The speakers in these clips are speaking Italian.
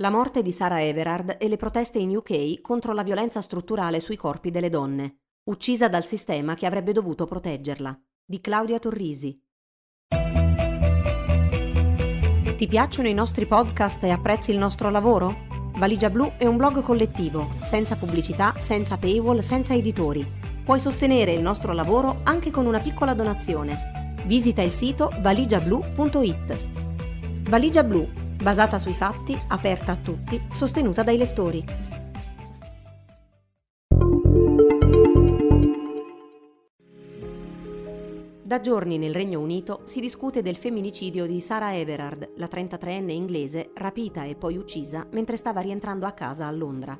La morte di Sara Everard e le proteste in UK contro la violenza strutturale sui corpi delle donne, uccisa dal sistema che avrebbe dovuto proteggerla, di Claudia Torrisi. Ti piacciono i nostri podcast e apprezzi il nostro lavoro? Valigia Blu è un blog collettivo, senza pubblicità, senza paywall, senza editori. Puoi sostenere il nostro lavoro anche con una piccola donazione. Visita il sito valigiablu.it. Valigia Blu basata sui fatti, aperta a tutti, sostenuta dai lettori. Da giorni nel Regno Unito si discute del femminicidio di Sarah Everard, la 33enne inglese rapita e poi uccisa mentre stava rientrando a casa a Londra.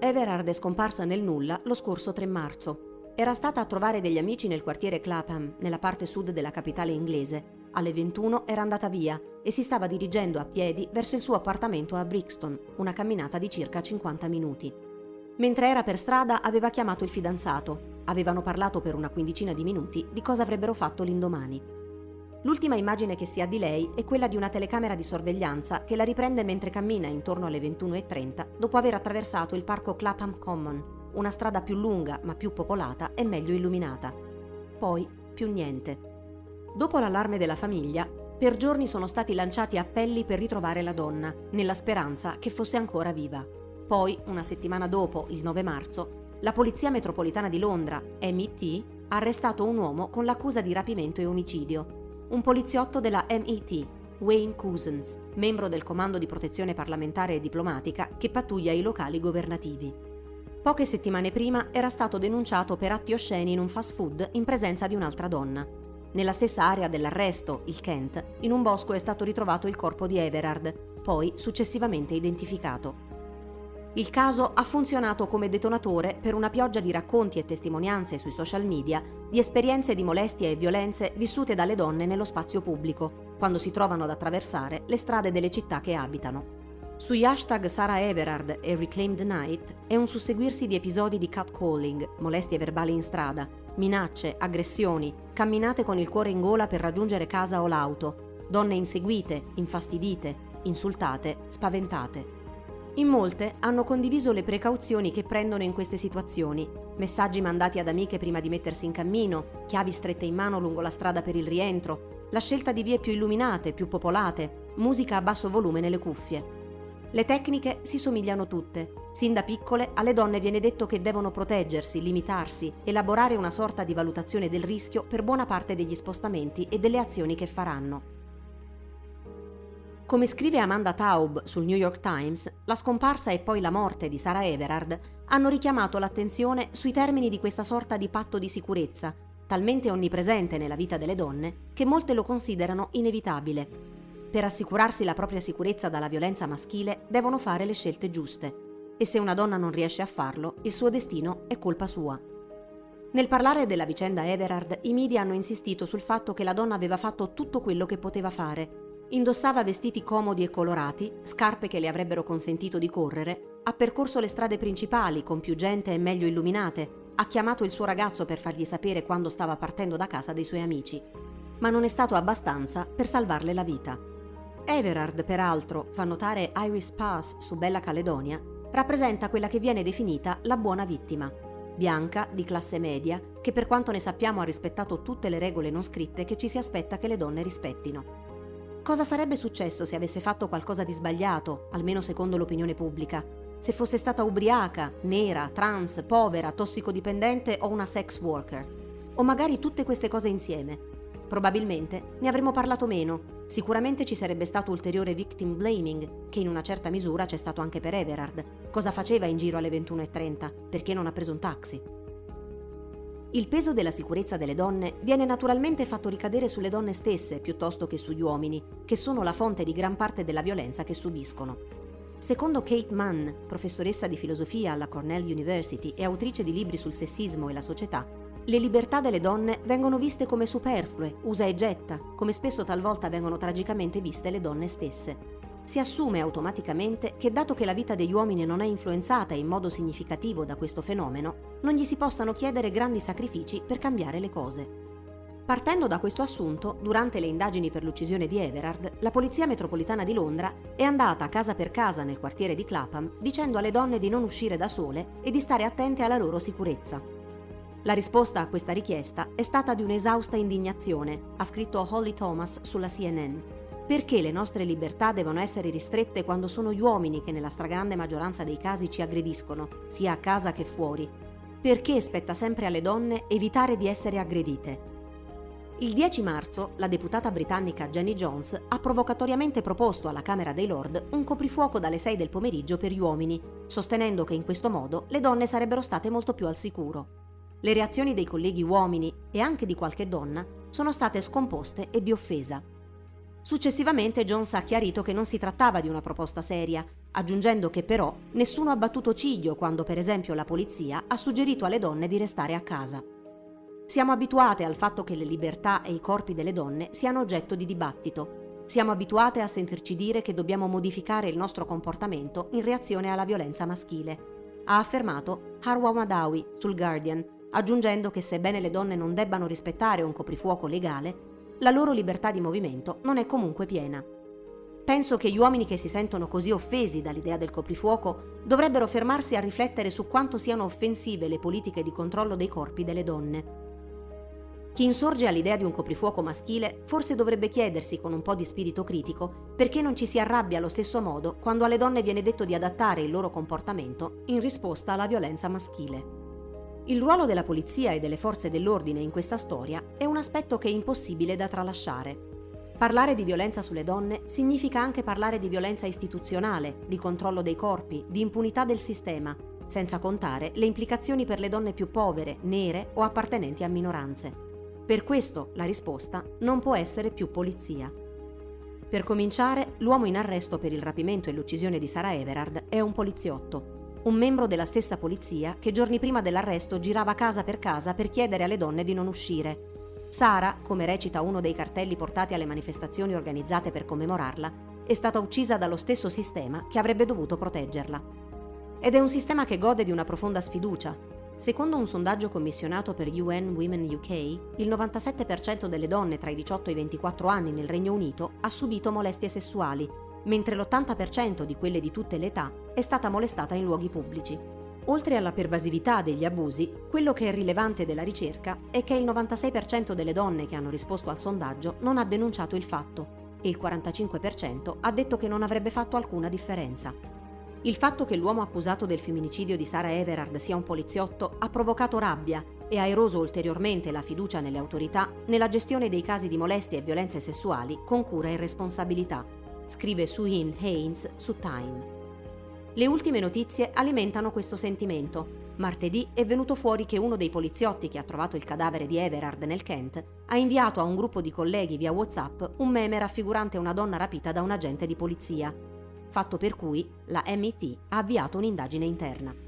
Everard è scomparsa nel nulla lo scorso 3 marzo. Era stata a trovare degli amici nel quartiere Clapham, nella parte sud della capitale inglese, alle 21 era andata via e si stava dirigendo a piedi verso il suo appartamento a Brixton, una camminata di circa 50 minuti. Mentre era per strada aveva chiamato il fidanzato. Avevano parlato per una quindicina di minuti di cosa avrebbero fatto l'indomani. L'ultima immagine che si ha di lei è quella di una telecamera di sorveglianza che la riprende mentre cammina intorno alle 21.30 dopo aver attraversato il parco Clapham Common, una strada più lunga ma più popolata e meglio illuminata. Poi più niente. Dopo l'allarme della famiglia, per giorni sono stati lanciati appelli per ritrovare la donna, nella speranza che fosse ancora viva. Poi, una settimana dopo, il 9 marzo, la Polizia Metropolitana di Londra, MIT, ha arrestato un uomo con l'accusa di rapimento e omicidio. Un poliziotto della MIT, Wayne Cousins, membro del Comando di Protezione Parlamentare e Diplomatica che pattuglia i locali governativi. Poche settimane prima era stato denunciato per atti osceni in un fast food in presenza di un'altra donna. Nella stessa area dell'arresto, il Kent, in un bosco è stato ritrovato il corpo di Everard, poi successivamente identificato. Il caso ha funzionato come detonatore per una pioggia di racconti e testimonianze sui social media di esperienze di molestie e violenze vissute dalle donne nello spazio pubblico, quando si trovano ad attraversare le strade delle città che abitano. Sugli hashtag Sarah Everard e Reclaim the Night è un susseguirsi di episodi di catcalling, molestie verbali in strada, minacce, aggressioni, camminate con il cuore in gola per raggiungere casa o l'auto, donne inseguite, infastidite, insultate, spaventate. In molte hanno condiviso le precauzioni che prendono in queste situazioni, messaggi mandati ad amiche prima di mettersi in cammino, chiavi strette in mano lungo la strada per il rientro, la scelta di vie più illuminate, più popolate, musica a basso volume nelle cuffie. Le tecniche si somigliano tutte. Sin da piccole alle donne viene detto che devono proteggersi, limitarsi, elaborare una sorta di valutazione del rischio per buona parte degli spostamenti e delle azioni che faranno. Come scrive Amanda Taub sul New York Times, la scomparsa e poi la morte di Sarah Everard hanno richiamato l'attenzione sui termini di questa sorta di patto di sicurezza, talmente onnipresente nella vita delle donne che molte lo considerano inevitabile per assicurarsi la propria sicurezza dalla violenza maschile devono fare le scelte giuste e se una donna non riesce a farlo, il suo destino è colpa sua. Nel parlare della vicenda Everard, i media hanno insistito sul fatto che la donna aveva fatto tutto quello che poteva fare. Indossava vestiti comodi e colorati, scarpe che le avrebbero consentito di correre, ha percorso le strade principali con più gente e meglio illuminate, ha chiamato il suo ragazzo per fargli sapere quando stava partendo da casa dei suoi amici. Ma non è stato abbastanza per salvarle la vita. Everard, peraltro, fa notare Iris Pass su Bella Caledonia, rappresenta quella che viene definita la buona vittima, bianca, di classe media, che per quanto ne sappiamo ha rispettato tutte le regole non scritte che ci si aspetta che le donne rispettino. Cosa sarebbe successo se avesse fatto qualcosa di sbagliato, almeno secondo l'opinione pubblica? Se fosse stata ubriaca, nera, trans, povera, tossicodipendente o una sex worker? O magari tutte queste cose insieme? Probabilmente ne avremmo parlato meno. Sicuramente ci sarebbe stato ulteriore victim blaming, che in una certa misura c'è stato anche per Everard. Cosa faceva in giro alle 21.30? Perché non ha preso un taxi? Il peso della sicurezza delle donne viene naturalmente fatto ricadere sulle donne stesse piuttosto che sugli uomini, che sono la fonte di gran parte della violenza che subiscono. Secondo Kate Mann, professoressa di filosofia alla Cornell University e autrice di libri sul sessismo e la società, le libertà delle donne vengono viste come superflue, usa e getta, come spesso talvolta vengono tragicamente viste le donne stesse. Si assume automaticamente che dato che la vita degli uomini non è influenzata in modo significativo da questo fenomeno, non gli si possano chiedere grandi sacrifici per cambiare le cose. Partendo da questo assunto, durante le indagini per l'uccisione di Everard, la Polizia Metropolitana di Londra è andata casa per casa nel quartiere di Clapham dicendo alle donne di non uscire da sole e di stare attente alla loro sicurezza. La risposta a questa richiesta è stata di un'esausta indignazione, ha scritto Holly Thomas sulla CNN. Perché le nostre libertà devono essere ristrette quando sono gli uomini che nella stragrande maggioranza dei casi ci aggrediscono, sia a casa che fuori? Perché spetta sempre alle donne evitare di essere aggredite? Il 10 marzo la deputata britannica Jenny Jones ha provocatoriamente proposto alla Camera dei Lord un coprifuoco dalle 6 del pomeriggio per gli uomini, sostenendo che in questo modo le donne sarebbero state molto più al sicuro. Le reazioni dei colleghi uomini e anche di qualche donna sono state scomposte e di offesa. Successivamente Jones ha chiarito che non si trattava di una proposta seria, aggiungendo che però nessuno ha battuto ciglio quando per esempio la polizia ha suggerito alle donne di restare a casa. Siamo abituate al fatto che le libertà e i corpi delle donne siano oggetto di dibattito. Siamo abituate a sentirci dire che dobbiamo modificare il nostro comportamento in reazione alla violenza maschile, ha affermato Harwa Madawi sul Guardian, aggiungendo che sebbene le donne non debbano rispettare un coprifuoco legale, la loro libertà di movimento non è comunque piena. Penso che gli uomini che si sentono così offesi dall'idea del coprifuoco dovrebbero fermarsi a riflettere su quanto siano offensive le politiche di controllo dei corpi delle donne. Chi insorge all'idea di un coprifuoco maschile forse dovrebbe chiedersi con un po' di spirito critico perché non ci si arrabbia allo stesso modo quando alle donne viene detto di adattare il loro comportamento in risposta alla violenza maschile. Il ruolo della polizia e delle forze dell'ordine in questa storia è un aspetto che è impossibile da tralasciare. Parlare di violenza sulle donne significa anche parlare di violenza istituzionale, di controllo dei corpi, di impunità del sistema, senza contare le implicazioni per le donne più povere, nere o appartenenti a minoranze. Per questo la risposta non può essere più polizia. Per cominciare, l'uomo in arresto per il rapimento e l'uccisione di Sara Everard è un poliziotto, un membro della stessa polizia che giorni prima dell'arresto girava casa per casa per chiedere alle donne di non uscire. Sara, come recita uno dei cartelli portati alle manifestazioni organizzate per commemorarla, è stata uccisa dallo stesso sistema che avrebbe dovuto proteggerla. Ed è un sistema che gode di una profonda sfiducia, Secondo un sondaggio commissionato per UN Women UK, il 97% delle donne tra i 18 e i 24 anni nel Regno Unito ha subito molestie sessuali, mentre l'80% di quelle di tutte le età è stata molestata in luoghi pubblici. Oltre alla pervasività degli abusi, quello che è rilevante della ricerca è che il 96% delle donne che hanno risposto al sondaggio non ha denunciato il fatto e il 45% ha detto che non avrebbe fatto alcuna differenza. Il fatto che l'uomo accusato del femminicidio di Sara Everard sia un poliziotto ha provocato rabbia e ha eroso ulteriormente la fiducia nelle autorità nella gestione dei casi di molestie e violenze sessuali con cura e responsabilità, scrive Suhin Haynes su Time. Le ultime notizie alimentano questo sentimento. Martedì è venuto fuori che uno dei poliziotti che ha trovato il cadavere di Everard nel Kent ha inviato a un gruppo di colleghi via WhatsApp un meme raffigurante una donna rapita da un agente di polizia fatto per cui la MIT ha avviato un'indagine interna.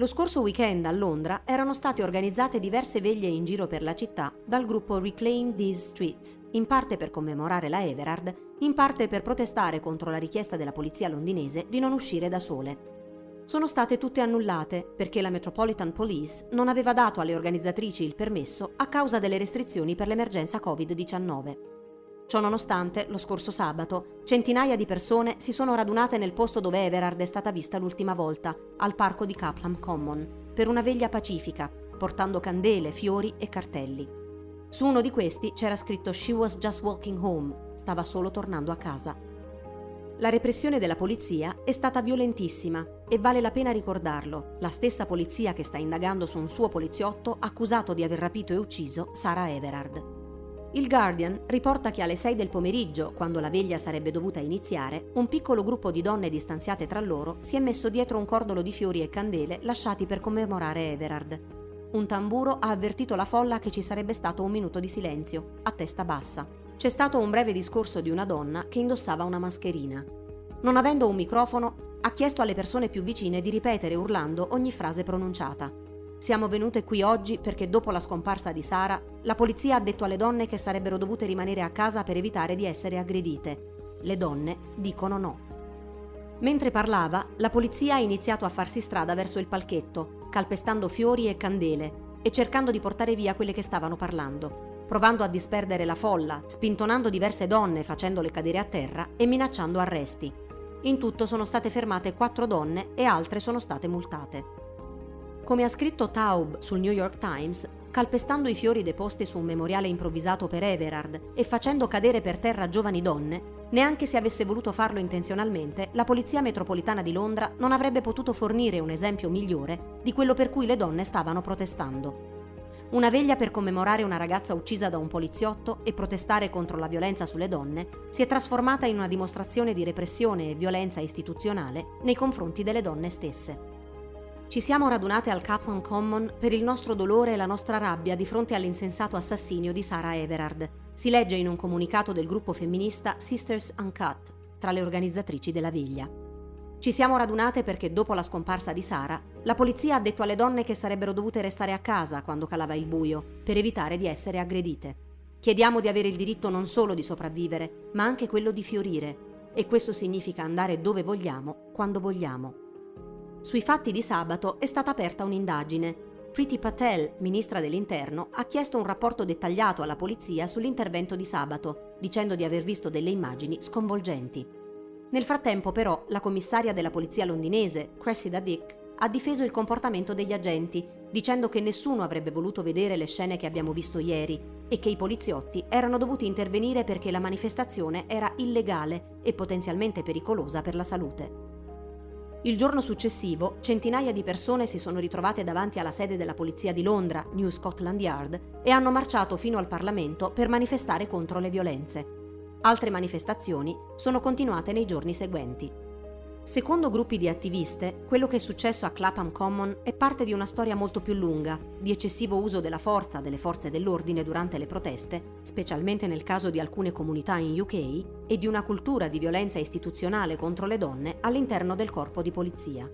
Lo scorso weekend a Londra erano state organizzate diverse veglie in giro per la città dal gruppo Reclaim These Streets, in parte per commemorare la Everard, in parte per protestare contro la richiesta della polizia londinese di non uscire da sole. Sono state tutte annullate perché la Metropolitan Police non aveva dato alle organizzatrici il permesso a causa delle restrizioni per l'emergenza Covid-19. Ciononostante, lo scorso sabato, centinaia di persone si sono radunate nel posto dove Everard è stata vista l'ultima volta, al parco di Clapham Common, per una veglia pacifica, portando candele, fiori e cartelli. Su uno di questi c'era scritto She was just walking home, stava solo tornando a casa. La repressione della polizia è stata violentissima e vale la pena ricordarlo, la stessa polizia che sta indagando su un suo poliziotto accusato di aver rapito e ucciso Sara Everard. Il Guardian riporta che alle 6 del pomeriggio, quando la veglia sarebbe dovuta iniziare, un piccolo gruppo di donne distanziate tra loro si è messo dietro un cordolo di fiori e candele lasciati per commemorare Everard. Un tamburo ha avvertito la folla che ci sarebbe stato un minuto di silenzio, a testa bassa. C'è stato un breve discorso di una donna che indossava una mascherina. Non avendo un microfono, ha chiesto alle persone più vicine di ripetere urlando ogni frase pronunciata. Siamo venute qui oggi perché dopo la scomparsa di Sara, la polizia ha detto alle donne che sarebbero dovute rimanere a casa per evitare di essere aggredite. Le donne dicono no. Mentre parlava, la polizia ha iniziato a farsi strada verso il palchetto, calpestando fiori e candele e cercando di portare via quelle che stavano parlando. provando a disperdere la folla, spintonando diverse donne facendole cadere a terra e minacciando arresti. In tutto sono state fermate quattro donne e altre sono state multate. Come ha scritto Taub sul New York Times, calpestando i fiori deposti su un memoriale improvvisato per Everard e facendo cadere per terra giovani donne, neanche se avesse voluto farlo intenzionalmente, la Polizia Metropolitana di Londra non avrebbe potuto fornire un esempio migliore di quello per cui le donne stavano protestando. Una veglia per commemorare una ragazza uccisa da un poliziotto e protestare contro la violenza sulle donne si è trasformata in una dimostrazione di repressione e violenza istituzionale nei confronti delle donne stesse. Ci siamo radunate al Caplan Common per il nostro dolore e la nostra rabbia di fronte all'insensato assassinio di Sarah Everard. Si legge in un comunicato del gruppo femminista Sisters Uncut, tra le organizzatrici della veglia. Ci siamo radunate perché dopo la scomparsa di Sara, la polizia ha detto alle donne che sarebbero dovute restare a casa quando calava il buio, per evitare di essere aggredite. Chiediamo di avere il diritto non solo di sopravvivere, ma anche quello di fiorire, e questo significa andare dove vogliamo, quando vogliamo. Sui fatti di sabato è stata aperta un'indagine. Priti Patel, ministra dell'Interno, ha chiesto un rapporto dettagliato alla polizia sull'intervento di sabato, dicendo di aver visto delle immagini sconvolgenti. Nel frattempo, però, la commissaria della polizia londinese, Cressida Dick, ha difeso il comportamento degli agenti, dicendo che nessuno avrebbe voluto vedere le scene che abbiamo visto ieri e che i poliziotti erano dovuti intervenire perché la manifestazione era illegale e potenzialmente pericolosa per la salute. Il giorno successivo, centinaia di persone si sono ritrovate davanti alla sede della polizia di Londra, New Scotland Yard, e hanno marciato fino al Parlamento per manifestare contro le violenze. Altre manifestazioni sono continuate nei giorni seguenti. Secondo gruppi di attiviste, quello che è successo a Clapham Common è parte di una storia molto più lunga, di eccessivo uso della forza delle forze dell'ordine durante le proteste, specialmente nel caso di alcune comunità in UK, e di una cultura di violenza istituzionale contro le donne all'interno del corpo di polizia.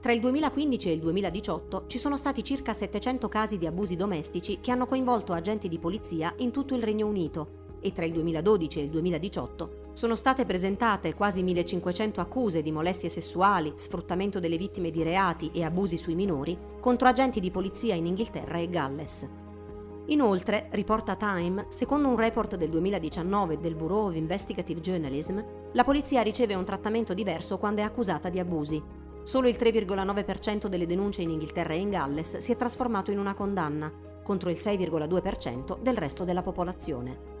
Tra il 2015 e il 2018 ci sono stati circa 700 casi di abusi domestici che hanno coinvolto agenti di polizia in tutto il Regno Unito e tra il 2012 e il 2018 sono state presentate quasi 1500 accuse di molestie sessuali, sfruttamento delle vittime di reati e abusi sui minori contro agenti di polizia in Inghilterra e Galles. Inoltre, riporta Time, secondo un report del 2019 del Bureau of Investigative Journalism, la polizia riceve un trattamento diverso quando è accusata di abusi. Solo il 3,9% delle denunce in Inghilterra e in Galles si è trasformato in una condanna, contro il 6,2% del resto della popolazione.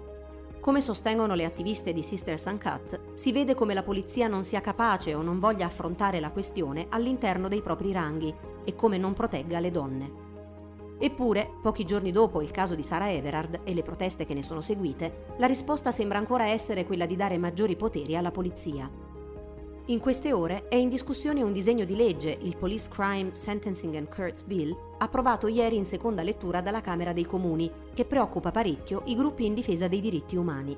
Come sostengono le attiviste di Sisters Uncut, si vede come la polizia non sia capace o non voglia affrontare la questione all'interno dei propri ranghi e come non protegga le donne. Eppure, pochi giorni dopo il caso di Sara Everard e le proteste che ne sono seguite, la risposta sembra ancora essere quella di dare maggiori poteri alla polizia. In queste ore è in discussione un disegno di legge, il Police Crime Sentencing and Courts Bill, approvato ieri in seconda lettura dalla Camera dei Comuni, che preoccupa parecchio i gruppi in difesa dei diritti umani.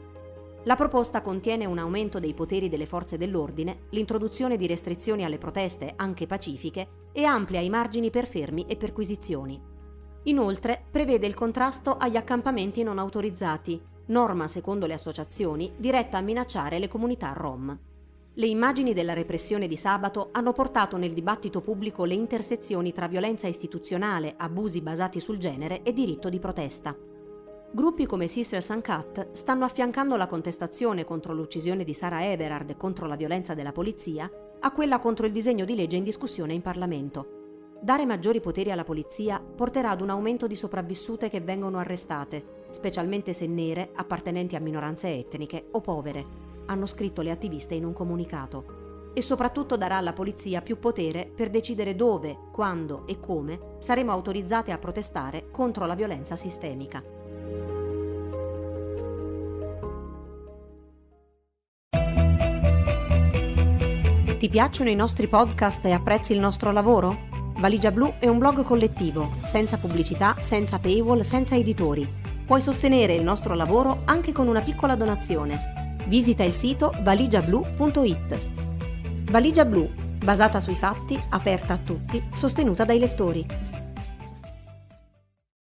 La proposta contiene un aumento dei poteri delle forze dell'ordine, l'introduzione di restrizioni alle proteste, anche pacifiche, e amplia i margini per fermi e perquisizioni. Inoltre prevede il contrasto agli accampamenti non autorizzati, norma, secondo le associazioni, diretta a minacciare le comunità rom. Le immagini della repressione di sabato hanno portato nel dibattito pubblico le intersezioni tra violenza istituzionale, abusi basati sul genere e diritto di protesta. Gruppi come Sisters Uncut stanno affiancando la contestazione contro l'uccisione di Sara Everard e contro la violenza della polizia a quella contro il disegno di legge in discussione in Parlamento. Dare maggiori poteri alla polizia porterà ad un aumento di sopravvissute che vengono arrestate, specialmente se nere, appartenenti a minoranze etniche o povere hanno scritto le attiviste in un comunicato. E soprattutto darà alla polizia più potere per decidere dove, quando e come saremo autorizzate a protestare contro la violenza sistemica. Ti piacciono i nostri podcast e apprezzi il nostro lavoro? Valigia Blu è un blog collettivo, senza pubblicità, senza paywall, senza editori. Puoi sostenere il nostro lavoro anche con una piccola donazione visita il sito valigiablu.it. Valigia Blu, basata sui fatti, aperta a tutti, sostenuta dai lettori.